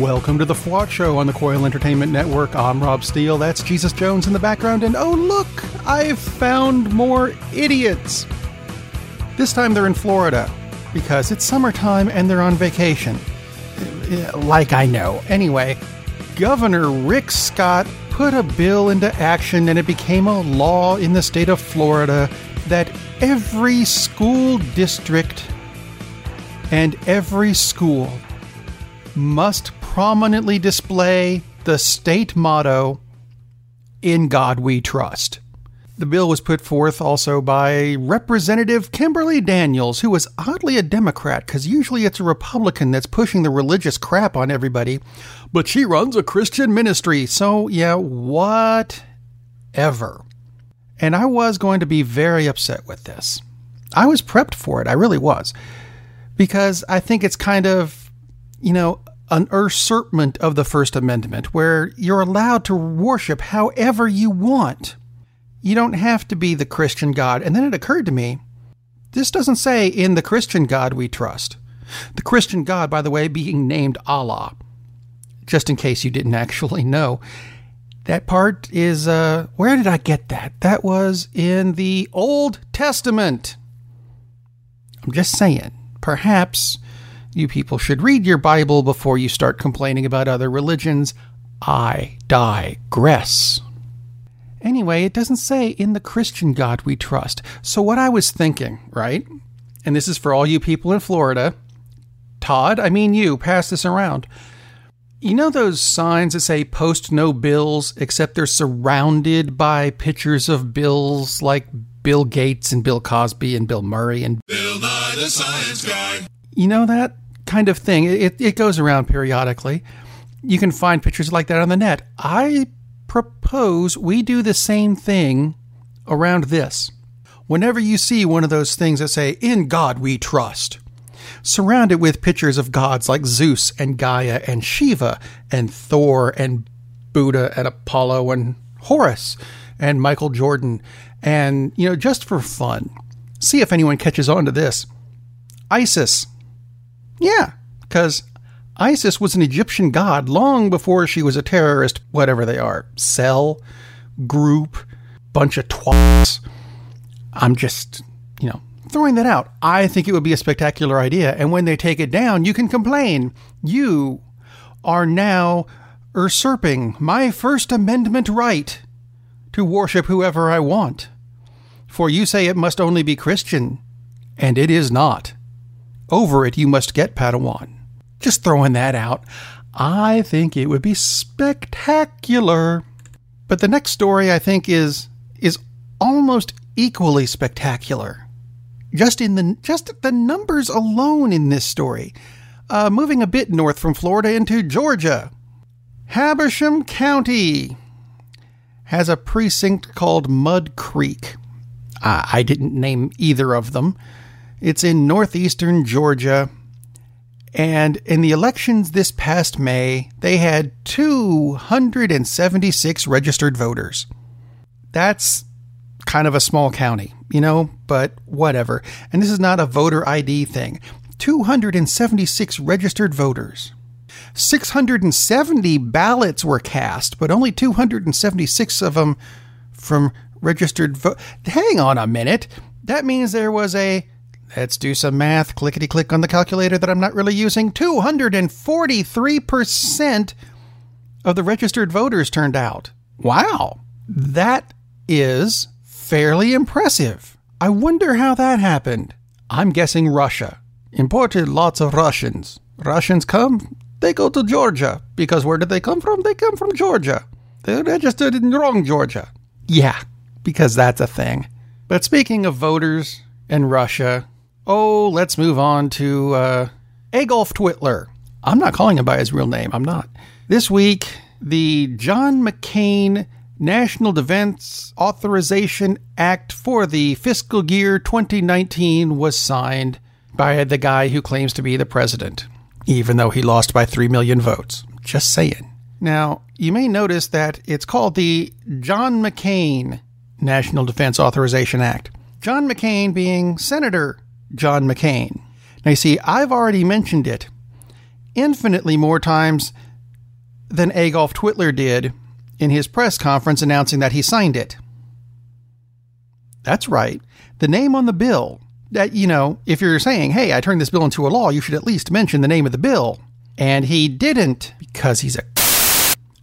Welcome to the FWOT Show on the Coil Entertainment Network. I'm Rob Steele. That's Jesus Jones in the background. And oh, look, I've found more idiots. This time they're in Florida because it's summertime and they're on vacation. Like I know. Anyway, Governor Rick Scott put a bill into action and it became a law in the state of Florida that every school district and every school must prominently display the state motto, In God We Trust. The bill was put forth also by Representative Kimberly Daniels, who was oddly a Democrat, because usually it's a Republican that's pushing the religious crap on everybody. But she runs a Christian ministry, so yeah, whatever. And I was going to be very upset with this. I was prepped for it, I really was. Because I think it's kind of, you know, an usurpment of the First Amendment where you're allowed to worship however you want. You don't have to be the Christian God. And then it occurred to me this doesn't say, in the Christian God we trust. The Christian God, by the way, being named Allah. Just in case you didn't actually know. That part is, uh, where did I get that? That was in the Old Testament. I'm just saying, perhaps you people should read your Bible before you start complaining about other religions. I digress. Anyway, it doesn't say in the Christian God we trust. So, what I was thinking, right? And this is for all you people in Florida. Todd, I mean you, pass this around. You know those signs that say post no bills, except they're surrounded by pictures of bills like Bill Gates and Bill Cosby and Bill Murray and Bill Nye the Science Guy. You know that kind of thing? It, it goes around periodically. You can find pictures like that on the net. I propose we do the same thing around this. Whenever you see one of those things that say, In God we trust, surround it with pictures of gods like Zeus and Gaia and Shiva and Thor and Buddha and Apollo and Horus and Michael Jordan. And, you know, just for fun, see if anyone catches on to this. Isis. Yeah, because Isis was an Egyptian god long before she was a terrorist, whatever they are. Cell, group, bunch of twats. I'm just, you know, throwing that out. I think it would be a spectacular idea. And when they take it down, you can complain. You are now usurping my First Amendment right to worship whoever I want. For you say it must only be Christian, and it is not. Over it you must get Padawan. Just throwing that out. I think it would be spectacular. But the next story I think is is almost equally spectacular. Just in the just the numbers alone in this story. Uh, moving a bit north from Florida into Georgia, Habersham County has a precinct called Mud Creek. Uh, I didn't name either of them. It's in northeastern Georgia. And in the elections this past May, they had 276 registered voters. That's kind of a small county, you know, but whatever. And this is not a voter ID thing. 276 registered voters. 670 ballots were cast, but only 276 of them from registered vote. Hang on a minute. That means there was a let's do some math, clickety click on the calculator that I'm not really using. 243% of the registered voters turned out. Wow. That is fairly impressive. I wonder how that happened. I'm guessing Russia. Imported lots of Russians. Russians come, they go to Georgia. Because where did they come from? They come from Georgia. They registered in wrong Georgia. Yeah, because that's a thing. But speaking of voters and Russia, oh, let's move on to uh, Adolf Twitler. I'm not calling him by his real name. I'm not. This week, the John McCain National Defense Authorization Act for the fiscal year 2019 was signed by the guy who claims to be the president, even though he lost by 3 million votes. Just saying. Now, you may notice that it's called the John McCain National Defense Authorization Act. John McCain being Senator John McCain. Now, you see, I've already mentioned it infinitely more times than Adolf Twitler did in his press conference announcing that he signed it. That's right. The name on the bill. That, you know, if you're saying, hey, I turned this bill into a law, you should at least mention the name of the bill. And he didn't because he's a.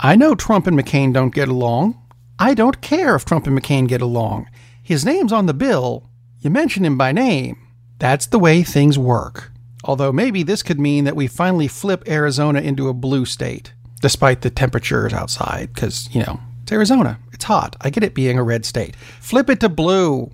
I know Trump and McCain don't get along. I don't care if Trump and McCain get along. His name's on the bill. You mention him by name. That's the way things work. Although maybe this could mean that we finally flip Arizona into a blue state, despite the temperatures outside, because, you know, it's Arizona. It's hot. I get it being a red state. Flip it to blue.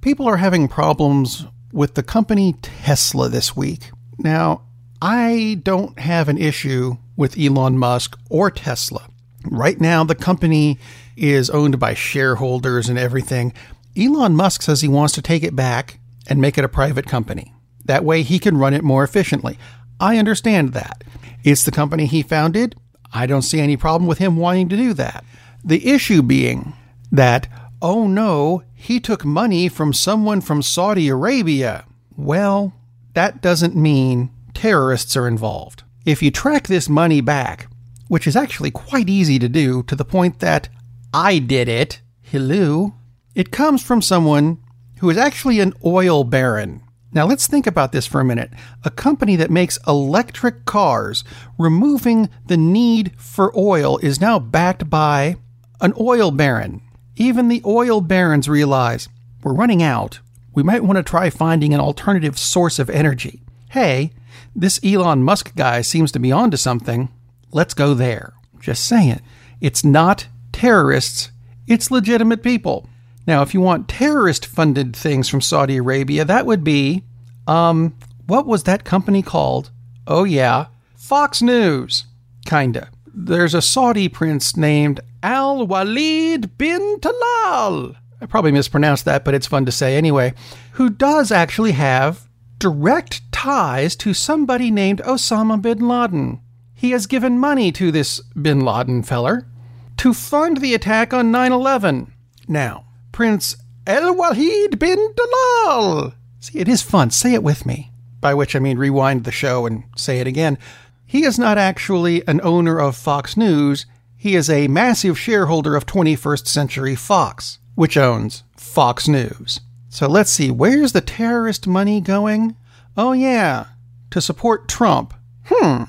People are having problems with the company Tesla this week. Now, I don't have an issue with Elon Musk or Tesla. Right now, the company is owned by shareholders and everything. Elon Musk says he wants to take it back and make it a private company. That way he can run it more efficiently. I understand that. It's the company he founded. I don't see any problem with him wanting to do that. The issue being that, oh no, he took money from someone from Saudi Arabia. Well, that doesn't mean terrorists are involved. If you track this money back, which is actually quite easy to do to the point that I did it, hello, it comes from someone who is actually an oil baron. Now let's think about this for a minute. A company that makes electric cars, removing the need for oil, is now backed by an oil baron. Even the oil barons realize we're running out. We might want to try finding an alternative source of energy. Hey, this Elon Musk guy seems to be onto something. Let's go there. Just saying. It's not terrorists, it's legitimate people. Now, if you want terrorist funded things from Saudi Arabia, that would be, um, what was that company called? Oh, yeah, Fox News. Kinda. There's a Saudi prince named Al Walid bin Talal. I probably mispronounced that, but it's fun to say anyway. Who does actually have direct ties to somebody named Osama bin Laden. He has given money to this bin Laden feller to fund the attack on 9 11. Now, Prince El Wahid bin Dalal. See, it is fun. Say it with me. By which I mean rewind the show and say it again. He is not actually an owner of Fox News. He is a massive shareholder of 21st Century Fox, which owns Fox News. So let's see, where's the terrorist money going? Oh, yeah, to support Trump. Hmm.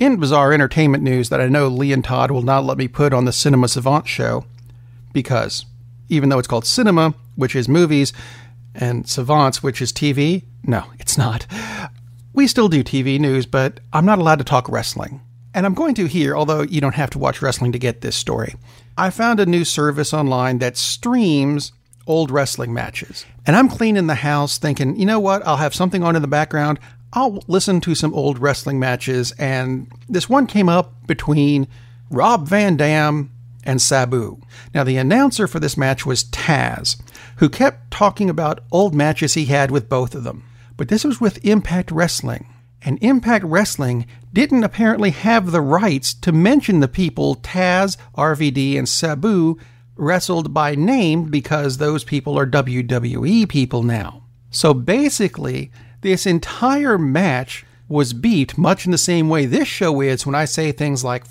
In bizarre entertainment news that I know Lee and Todd will not let me put on the Cinema Savant show, because even though it's called cinema, which is movies, and savants, which is TV, no, it's not. We still do TV news, but I'm not allowed to talk wrestling. And I'm going to here, although you don't have to watch wrestling to get this story. I found a new service online that streams old wrestling matches. And I'm cleaning the house thinking, you know what? I'll have something on in the background. I'll listen to some old wrestling matches. And this one came up between Rob Van Dam and Sabu. Now, the announcer for this match was Taz, who kept talking about old matches he had with both of them. But this was with Impact Wrestling. And Impact Wrestling didn't apparently have the rights to mention the people Taz, RVD, and Sabu wrestled by name because those people are WWE people now. So basically, this entire match was beat much in the same way this show is when I say things like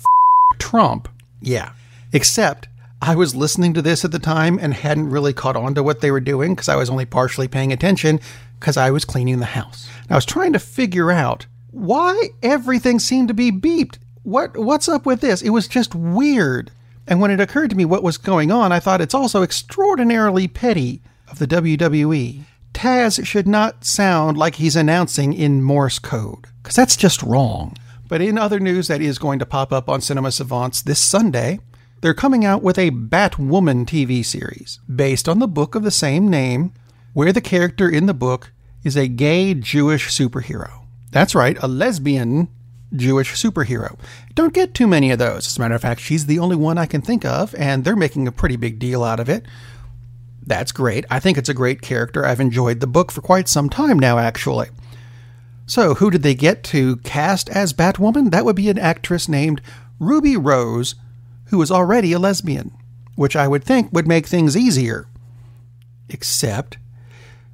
Trump. Yeah. Except I was listening to this at the time and hadn't really caught on to what they were doing because I was only partially paying attention because I was cleaning the house. And I was trying to figure out why everything seemed to be beeped. What what's up with this? It was just weird. And when it occurred to me what was going on, I thought it's also extraordinarily petty of the WWE. Taz should not sound like he's announcing in Morse code, because that's just wrong. But in other news that is going to pop up on Cinema Savants this Sunday, they're coming out with a Batwoman TV series based on the book of the same name, where the character in the book is a gay Jewish superhero. That's right, a lesbian Jewish superhero. Don't get too many of those. As a matter of fact, she's the only one I can think of, and they're making a pretty big deal out of it. That's great. I think it's a great character. I've enjoyed the book for quite some time now, actually. So, who did they get to cast as Batwoman? That would be an actress named Ruby Rose, who was already a lesbian, which I would think would make things easier. Except,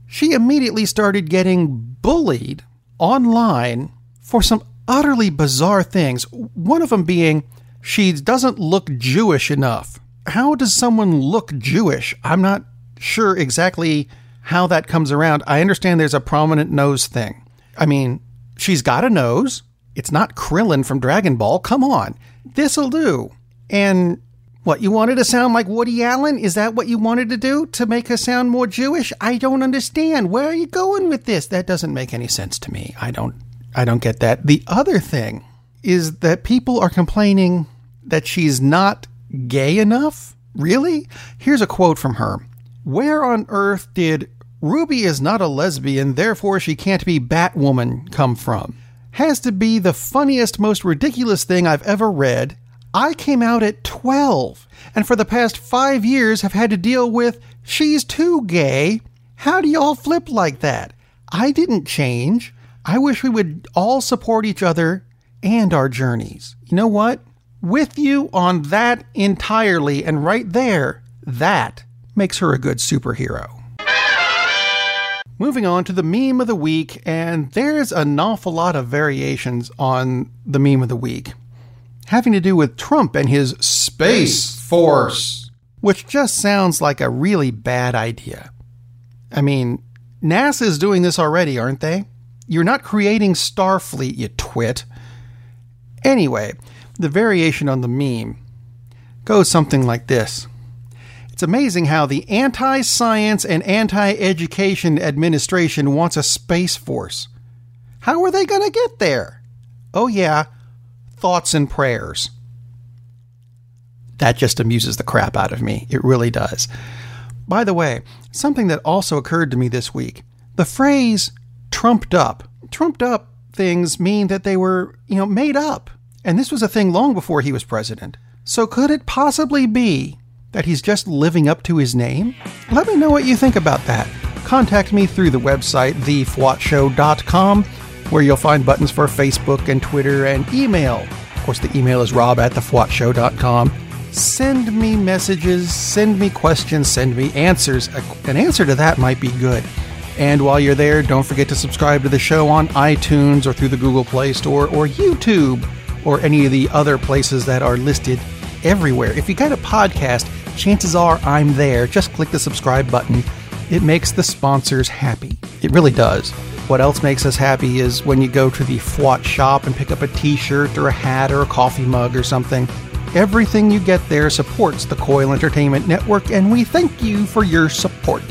she immediately started getting bullied online for some utterly bizarre things. One of them being she doesn't look Jewish enough. How does someone look Jewish? I'm not sure exactly how that comes around. I understand there's a prominent nose thing. I mean, she's got a nose. It's not Krillin from Dragon Ball. Come on. This'll do. And what, you wanted to sound like Woody Allen? Is that what you wanted to do to make her sound more Jewish? I don't understand. Where are you going with this? That doesn't make any sense to me. I don't I don't get that. The other thing is that people are complaining that she's not gay enough. Really? Here's a quote from her. Where on earth did Ruby is not a lesbian, therefore she can't be Batwoman come from? Has to be the funniest, most ridiculous thing I've ever read. I came out at 12, and for the past five years have had to deal with she's too gay. How do y'all flip like that? I didn't change. I wish we would all support each other and our journeys. You know what? With you on that entirely, and right there, that makes her a good superhero. Moving on to the meme of the week, and there's an awful lot of variations on the meme of the week having to do with Trump and his Space Force, which just sounds like a really bad idea. I mean, NASA is doing this already, aren't they? You're not creating Starfleet, you twit. Anyway, the variation on the meme goes something like this. It's amazing how the anti science and anti education administration wants a space force. How are they going to get there? Oh, yeah, thoughts and prayers. That just amuses the crap out of me. It really does. By the way, something that also occurred to me this week the phrase trumped up. Trumped up things mean that they were, you know, made up. And this was a thing long before he was president. So could it possibly be that he's just living up to his name? Let me know what you think about that. Contact me through the website, thefwotshow.com where you'll find buttons for Facebook and Twitter and email. Of course, the email is rob at thefwotshow.com. Send me messages, send me questions, send me answers. An answer to that might be good. And while you're there, don't forget to subscribe to the show on iTunes or through the Google Play Store or YouTube or any of the other places that are listed everywhere. If you got a podcast, chances are I'm there. Just click the subscribe button. It makes the sponsors happy. It really does. What else makes us happy is when you go to the FWOT shop and pick up a t shirt or a hat or a coffee mug or something. Everything you get there supports the Coil Entertainment Network, and we thank you for your support.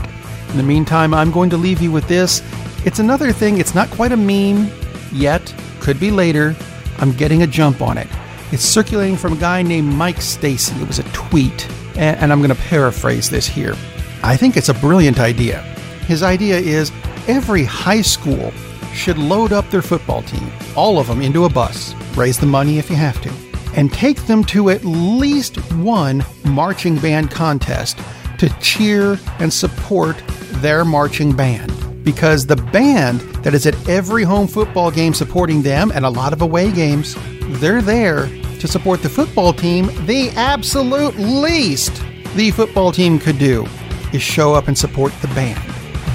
In the meantime, I'm going to leave you with this. It's another thing, it's not quite a meme yet, could be later. I'm getting a jump on it. It's circulating from a guy named Mike Stacy. It was a tweet, and I'm going to paraphrase this here. I think it's a brilliant idea. His idea is every high school should load up their football team, all of them, into a bus, raise the money if you have to, and take them to at least one marching band contest to cheer and support their marching band. Because the band that is at every home football game supporting them and a lot of away games, they're there to support the football team. The absolute least the football team could do is show up and support the band.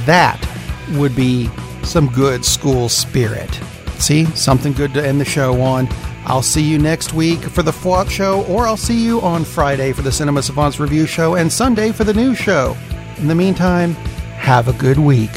That would be some good school spirit. See, something good to end the show on. I'll see you next week for the FWOT show, or I'll see you on Friday for the Cinema Savants review show and Sunday for the new show. In the meantime, have a good week.